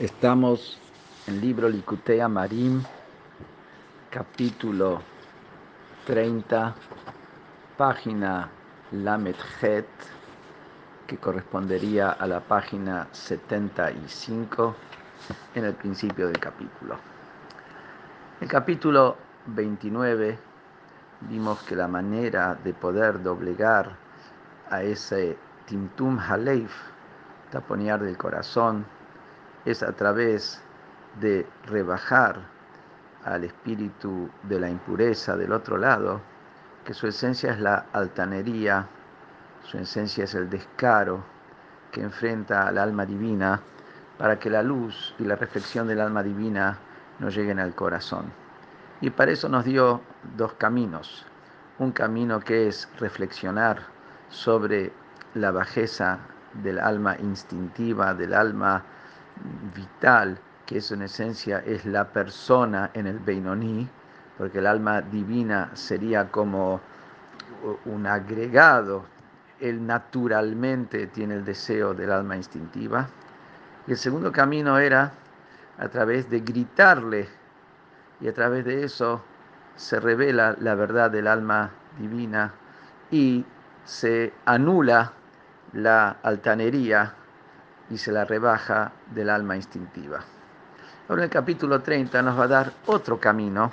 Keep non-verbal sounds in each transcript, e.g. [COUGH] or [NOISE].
Estamos en libro Licutea Marim, capítulo 30, página Lamet Het, que correspondería a la página 75 en el principio del capítulo. El capítulo 29 vimos que la manera de poder doblegar a ese Timtum Haleif, taponear del corazón, es a través de rebajar al espíritu de la impureza del otro lado, que su esencia es la altanería, su esencia es el descaro que enfrenta al alma divina para que la luz y la reflexión del alma divina no lleguen al corazón. Y para eso nos dio dos caminos. Un camino que es reflexionar sobre la bajeza del alma instintiva, del alma vital, que eso en esencia es la persona en el Beinoní, porque el alma divina sería como un agregado, él naturalmente tiene el deseo del alma instintiva. Y el segundo camino era a través de gritarle, y a través de eso se revela la verdad del alma divina y se anula la altanería y se la rebaja del alma instintiva. Ahora el capítulo 30 nos va a dar otro camino,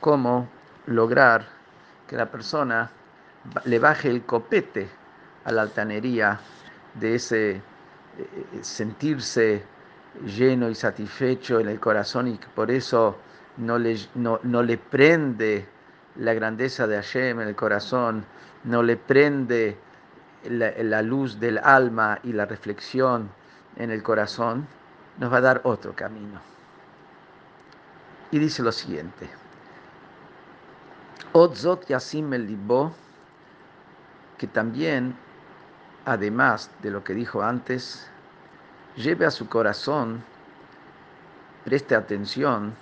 cómo lograr que la persona le baje el copete a la altanería de ese eh, sentirse lleno y satisfecho en el corazón y que por eso no le, no, no le prende la grandeza de Hashem en el corazón, no le prende la luz del alma y la reflexión en el corazón, nos va a dar otro camino. Y dice lo siguiente. Otzot Yasim el Libo, que también, además de lo que dijo antes, lleve a su corazón, preste atención,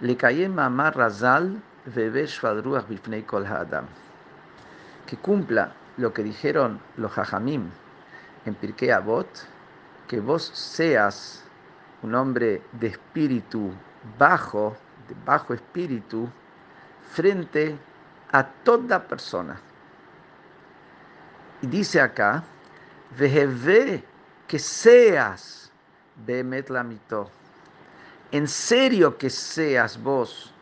le Mamar Razal Bifnei Kol Hadam, que cumpla lo que dijeron los Jajamim en Pirkei Avot, que vos seas un hombre de espíritu bajo, de bajo espíritu, frente a toda persona. Y dice acá, ve que seas Behemet Lamito. En serio que seas vos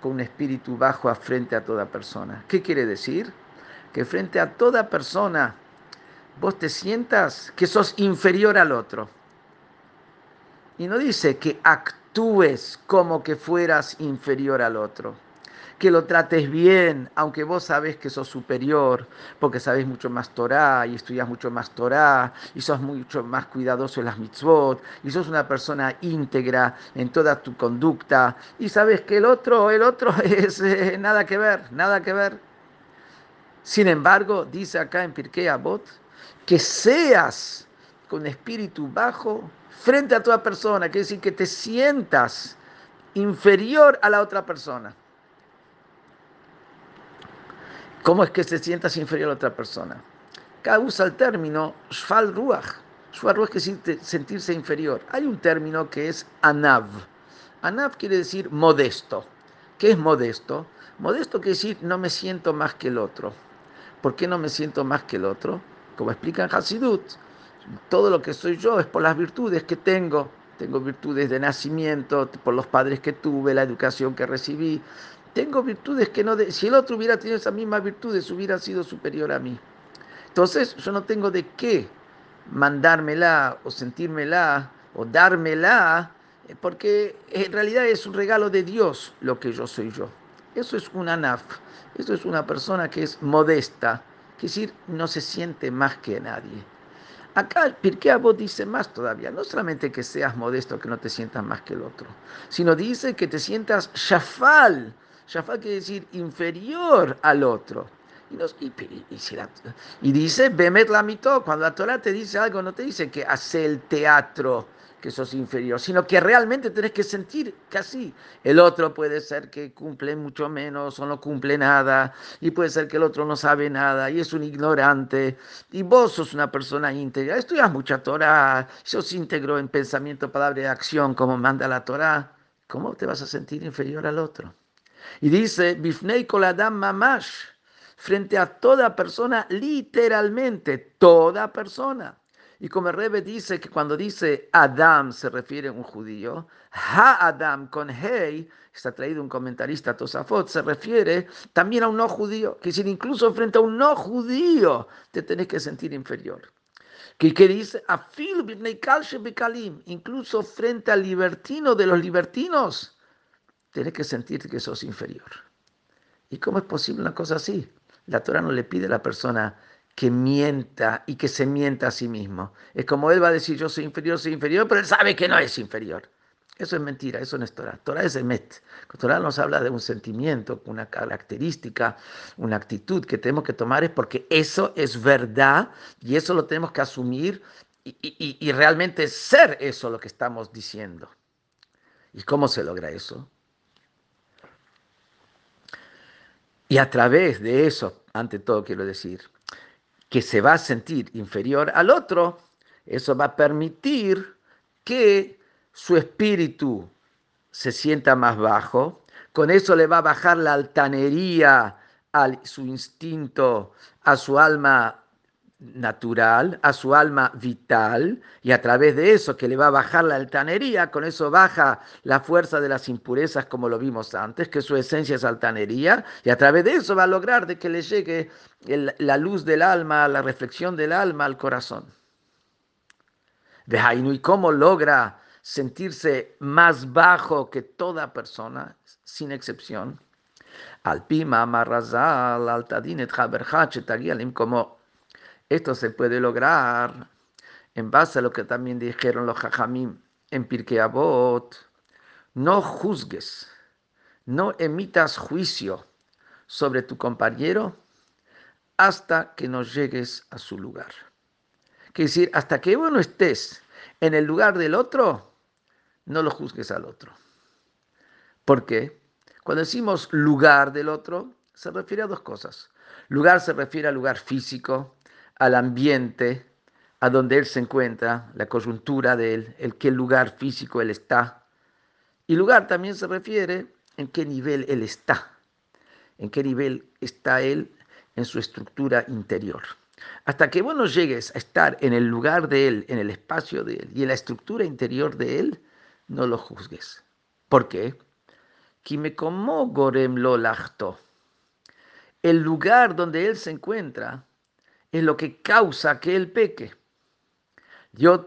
con un espíritu bajo frente a toda persona. ¿Qué quiere decir? Que frente a toda persona vos te sientas que sos inferior al otro. Y no dice que actúes como que fueras inferior al otro. Que lo trates bien, aunque vos sabés que sos superior, porque sabés mucho más Torah y estudias mucho más Torah y sos mucho más cuidadoso en las mitzvot y sos una persona íntegra en toda tu conducta y sabes que el otro, el otro [LAUGHS] es eh, nada que ver, nada que ver. Sin embargo, dice acá en Pirkei Avot, que seas con espíritu bajo frente a toda persona, quiere decir que te sientas inferior a la otra persona. ¿Cómo es que te sientas inferior a la otra persona? Acá usa el término shfal ruach. Shfal ruach quiere decir sentirse inferior. Hay un término que es anav. Anav quiere decir modesto. ¿Qué es modesto? Modesto quiere decir no me siento más que el otro. ¿Por qué no me siento más que el otro? Como explica en todo lo que soy yo es por las virtudes que tengo. Tengo virtudes de nacimiento, por los padres que tuve, la educación que recibí. Tengo virtudes que no... Si el otro hubiera tenido esas mismas virtudes, hubiera sido superior a mí. Entonces yo no tengo de qué mandármela o sentírmela o dármela, eh, porque en realidad es un regalo de Dios lo que yo soy yo. Eso es un anaf, eso es una persona que es modesta, que decir, no se siente más que nadie. Acá el Pirkei dice más todavía, no solamente que seas modesto, que no te sientas más que el otro, sino dice que te sientas shafal. Shafal quiere decir inferior al otro. Y, y, dice, Bemet la cuando la Torah te dice algo, no te dice que hace el teatro, que sos inferior, sino que realmente tenés que sentir que así. El otro puede ser que cumple mucho menos o no cumple nada, y puede ser que el otro no sabe nada y es un ignorante, y vos sos una persona íntegra, estudias mucha Torah, sos íntegro en pensamiento, palabra y acción, como manda la Torah, ¿cómo te vas a sentir inferior al otro? Y dice, Bifnei Koladam Mamash, frente a toda persona, literalmente, toda persona. Y como el Rebbe dice que cuando dice Adam se refiere a un judío, Ha-Adam con Hey, está traído un comentarista Tosafot, se refiere también a un no judío. Que decir, incluso frente a un no judío te tenés que sentir inferior. Que, que dice, incluso frente al libertino de los libertinos, tenés que sentir que sos inferior. ¿Y cómo es posible una cosa así? La Torah no le pide a la persona que mienta y que se mienta a sí mismo. Es como él va a decir yo soy inferior, soy inferior, pero él sabe que no es inferior. Eso es mentira, eso no es Torah. Torah es Emet. Torah nos habla de un sentimiento, una característica, una actitud que tenemos que tomar es porque eso es verdad y eso lo tenemos que asumir y, y realmente ser eso lo que estamos diciendo. ¿Y cómo se logra eso? Y a través de eso, ante todo quiero decir, que se va a sentir inferior al otro, eso va a permitir que su espíritu se sienta más bajo, con eso le va a bajar la altanería a su instinto, a su alma natural, a su alma vital, y a través de eso que le va a bajar la altanería, con eso baja la fuerza de las impurezas como lo vimos antes, que su esencia es altanería, y a través de eso va a lograr de que le llegue la luz del alma, la reflexión del alma al corazón. De ¿y cómo logra sentirse más bajo que toda persona, sin excepción? Al pima, como esto se puede lograr en base a lo que también dijeron los jajamim en Pirkei Avot. No juzgues, no emitas juicio sobre tu compañero hasta que no llegues a su lugar. Quiere decir, hasta que vos no estés en el lugar del otro, no lo juzgues al otro. ¿Por qué? Cuando decimos lugar del otro, se refiere a dos cosas. Lugar se refiere al lugar físico, al ambiente, a donde él se encuentra, la coyuntura de él, el qué lugar físico él está. Y lugar también se refiere en qué nivel él está, en qué nivel está él en su estructura interior. Hasta que vos no llegues a estar en el lugar de él, en el espacio de él y en la estructura interior de él, no lo juzgues. ¿Por qué? como gorem lo El lugar donde él se encuentra es lo que causa que él peque. Yod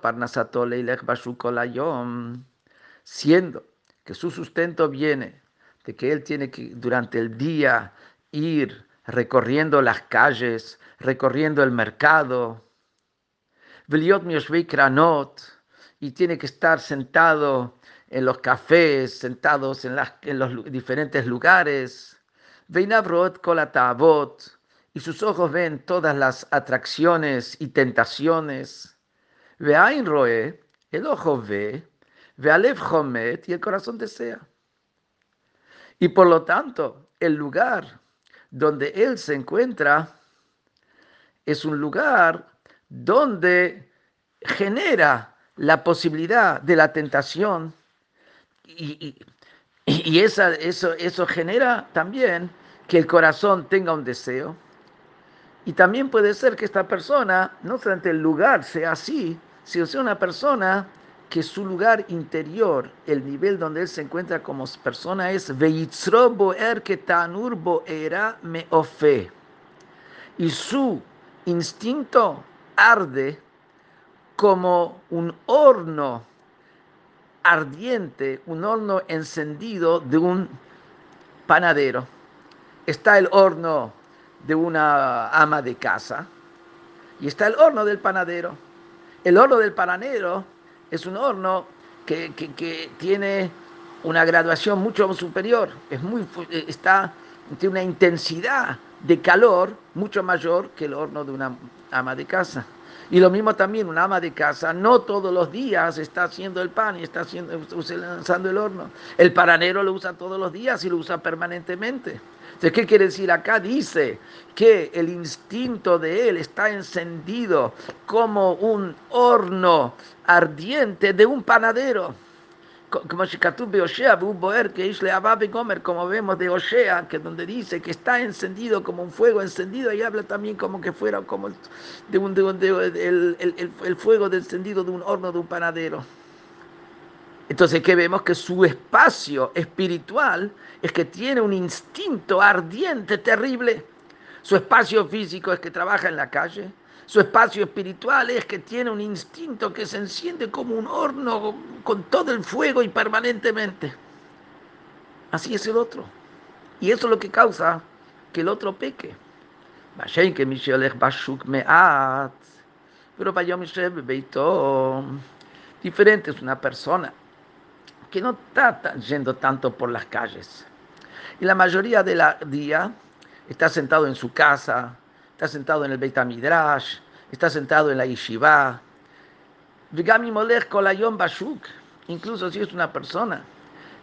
siendo que su sustento viene de que él tiene que durante el día ir recorriendo las calles, recorriendo el mercado, y tiene que estar sentado en los cafés, sentados en, en los diferentes lugares, Veinavrot kolatavot, y sus ojos ven todas las atracciones y tentaciones. Veain roe, el ojo ve, vealev homet y el corazón desea. Y por lo tanto, el lugar donde él se encuentra es un lugar donde genera la posibilidad de la tentación y, eso genera también que el corazón tenga un deseo y también puede ser que esta persona, no solamente el lugar sea así, sino sea una persona que su lugar interior, el nivel donde él se encuentra como persona es boer era me ofe. Y su instinto arde como un horno ardiente, un horno encendido de un panadero. Está el horno de una ama de casa y está el horno del panadero. El horno del panadero es un horno que, tiene una graduación mucho superior, es muy, está, tiene una intensidad de calor mucho mayor que el horno de una ama de casa. Y lo mismo también, un ama de casa no todos los días está haciendo el pan y está haciendo, usando el horno. El paranero lo usa todos los días y lo usa permanentemente. Entonces, ¿qué quiere decir acá? Dice que el instinto de él está encendido como un horno ardiente de un panadero como como vemos de Oshea, que donde dice que está encendido como un fuego encendido, y habla también como que fuera como de un, el, el, fuego de encendido de un horno de un panadero. Entonces, ¿qué vemos? Que su espacio espiritual es que tiene un instinto ardiente, terrible. Su espacio físico es que trabaja en la calle, su espacio espiritual es que tiene un instinto que se enciende como un horno con todo el fuego y permanentemente. Así es el otro. Y eso es lo que causa que el otro peque. Pero diferente es una persona que no está yendo tanto por las calles. Y la mayoría del día está sentado en su casa, está sentado en el Beit Midrash, está sentado en la Yeshiva. Incluso si es una persona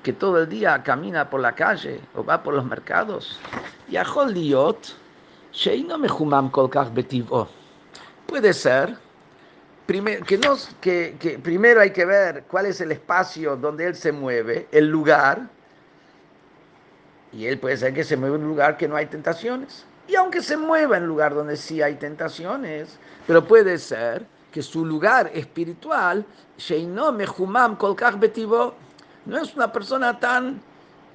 que todo el día camina por la calle o va por los mercados. Puede ser primero, que, no, que, que primero hay que ver cuál es el espacio donde él se mueve, el lugar. Y él puede ser que se mueve en un lugar que no hay tentaciones. Y aunque se mueva en lugar donde sí hay tentaciones, pero puede ser que su lugar espiritual, no es una persona tan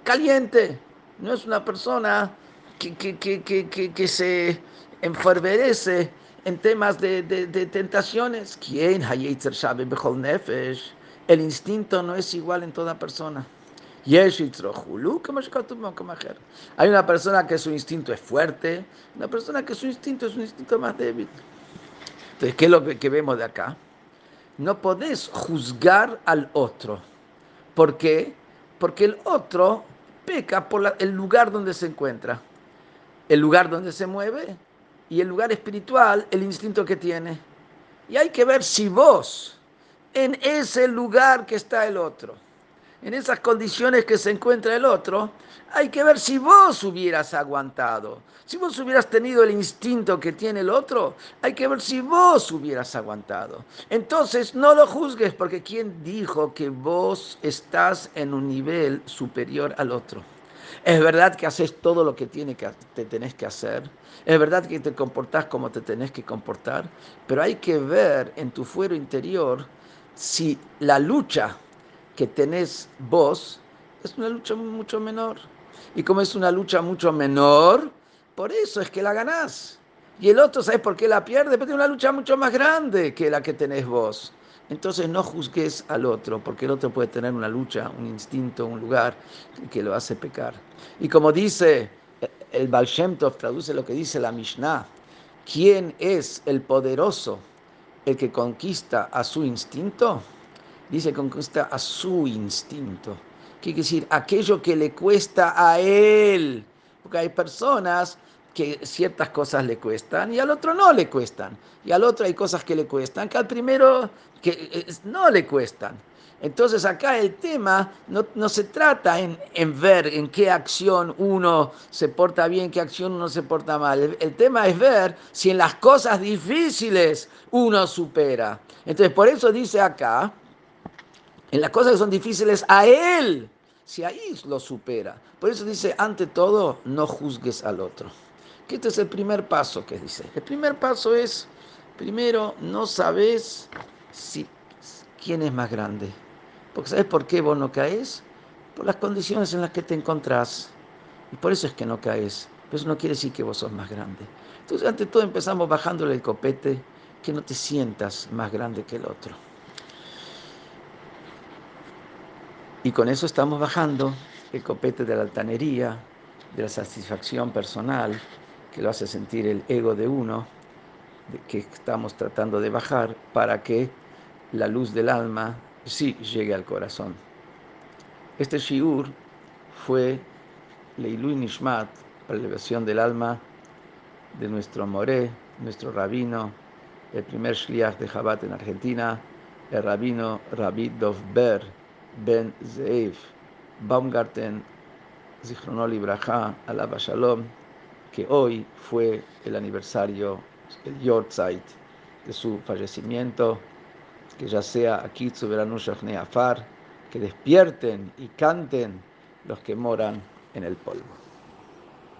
caliente, no es una persona que, que, que, que se enferverece en temas de, de, de tentaciones. ¿Quién? El instinto no es igual en toda persona. Hay una persona que su instinto es fuerte, una persona que su instinto es un instinto más débil. Entonces, ¿qué es lo que vemos de acá? No podés juzgar al otro. ¿Por qué? Porque el otro peca por el lugar donde se encuentra, el lugar donde se mueve y el lugar espiritual, el instinto que tiene. Y hay que ver si vos, en ese lugar que está el otro, en esas condiciones que se encuentra el otro, hay que ver si vos hubieras aguantado. Si vos hubieras tenido el instinto que tiene el otro, hay que ver si vos hubieras aguantado. Entonces no lo juzgues porque ¿quién dijo que vos estás en un nivel superior al otro? Es verdad que haces todo lo que, tiene que te tenés que hacer. Es verdad que te comportás como te tenés que comportar. Pero hay que ver en tu fuero interior si la lucha que tenés vos es una lucha mucho menor. Y como es una lucha mucho menor, por eso es que la ganás. Y el otro, ¿sabes por qué la pierde? Porque es una lucha mucho más grande que la que tenés vos. Entonces no juzgues al otro, porque el otro puede tener una lucha, un instinto, un lugar que lo hace pecar. Y como dice el Baal Shem Tov, traduce lo que dice la Mishnah, ¿quién es el poderoso, el que conquista a su instinto? Dice conquista a su instinto. ¿Qué quiere decir? Aquello que le cuesta a él. Porque hay personas que ciertas cosas le cuestan y al otro no le cuestan. Y al otro hay cosas que le cuestan que al primero que no le cuestan. Entonces acá el tema no, no se trata en, en, ver en qué acción uno se porta bien, qué acción uno se porta mal. El, el, tema es ver si en las cosas difíciles uno supera. Entonces por eso dice acá, en las cosas que son difíciles a Él, si ahí lo supera. Por eso dice, ante todo, no juzgues al otro. Que este es el primer paso que dice. El primer paso es, primero, no sabes si, quién es más grande. Porque ¿sabes por qué vos no caes? Por las condiciones en las que te encontrás. Y por eso es que no caes. Pero eso no quiere decir que vos sos más grande. Entonces, ante todo, empezamos bajándole el copete, que no te sientas más grande que el otro. Y con eso estamos bajando el copete de la altanería, de la satisfacción personal, que lo hace sentir el ego de uno, que estamos tratando de bajar para que la luz del alma sí llegue al corazón. Este shiur fue Leilui Nishmat, la elevación del alma de nuestro Moré, nuestro rabino, el primer shliach de Jabat en Argentina, el rabino Rabbi Dovber Ben Zeev Baumgarten, Zichronol Ibrahá, Alaba Shalom, que hoy fue el aniversario, el Yortzeit de su fallecimiento, que ya sea aquí Soberano Afar, que despierten y canten los que moran en el polvo.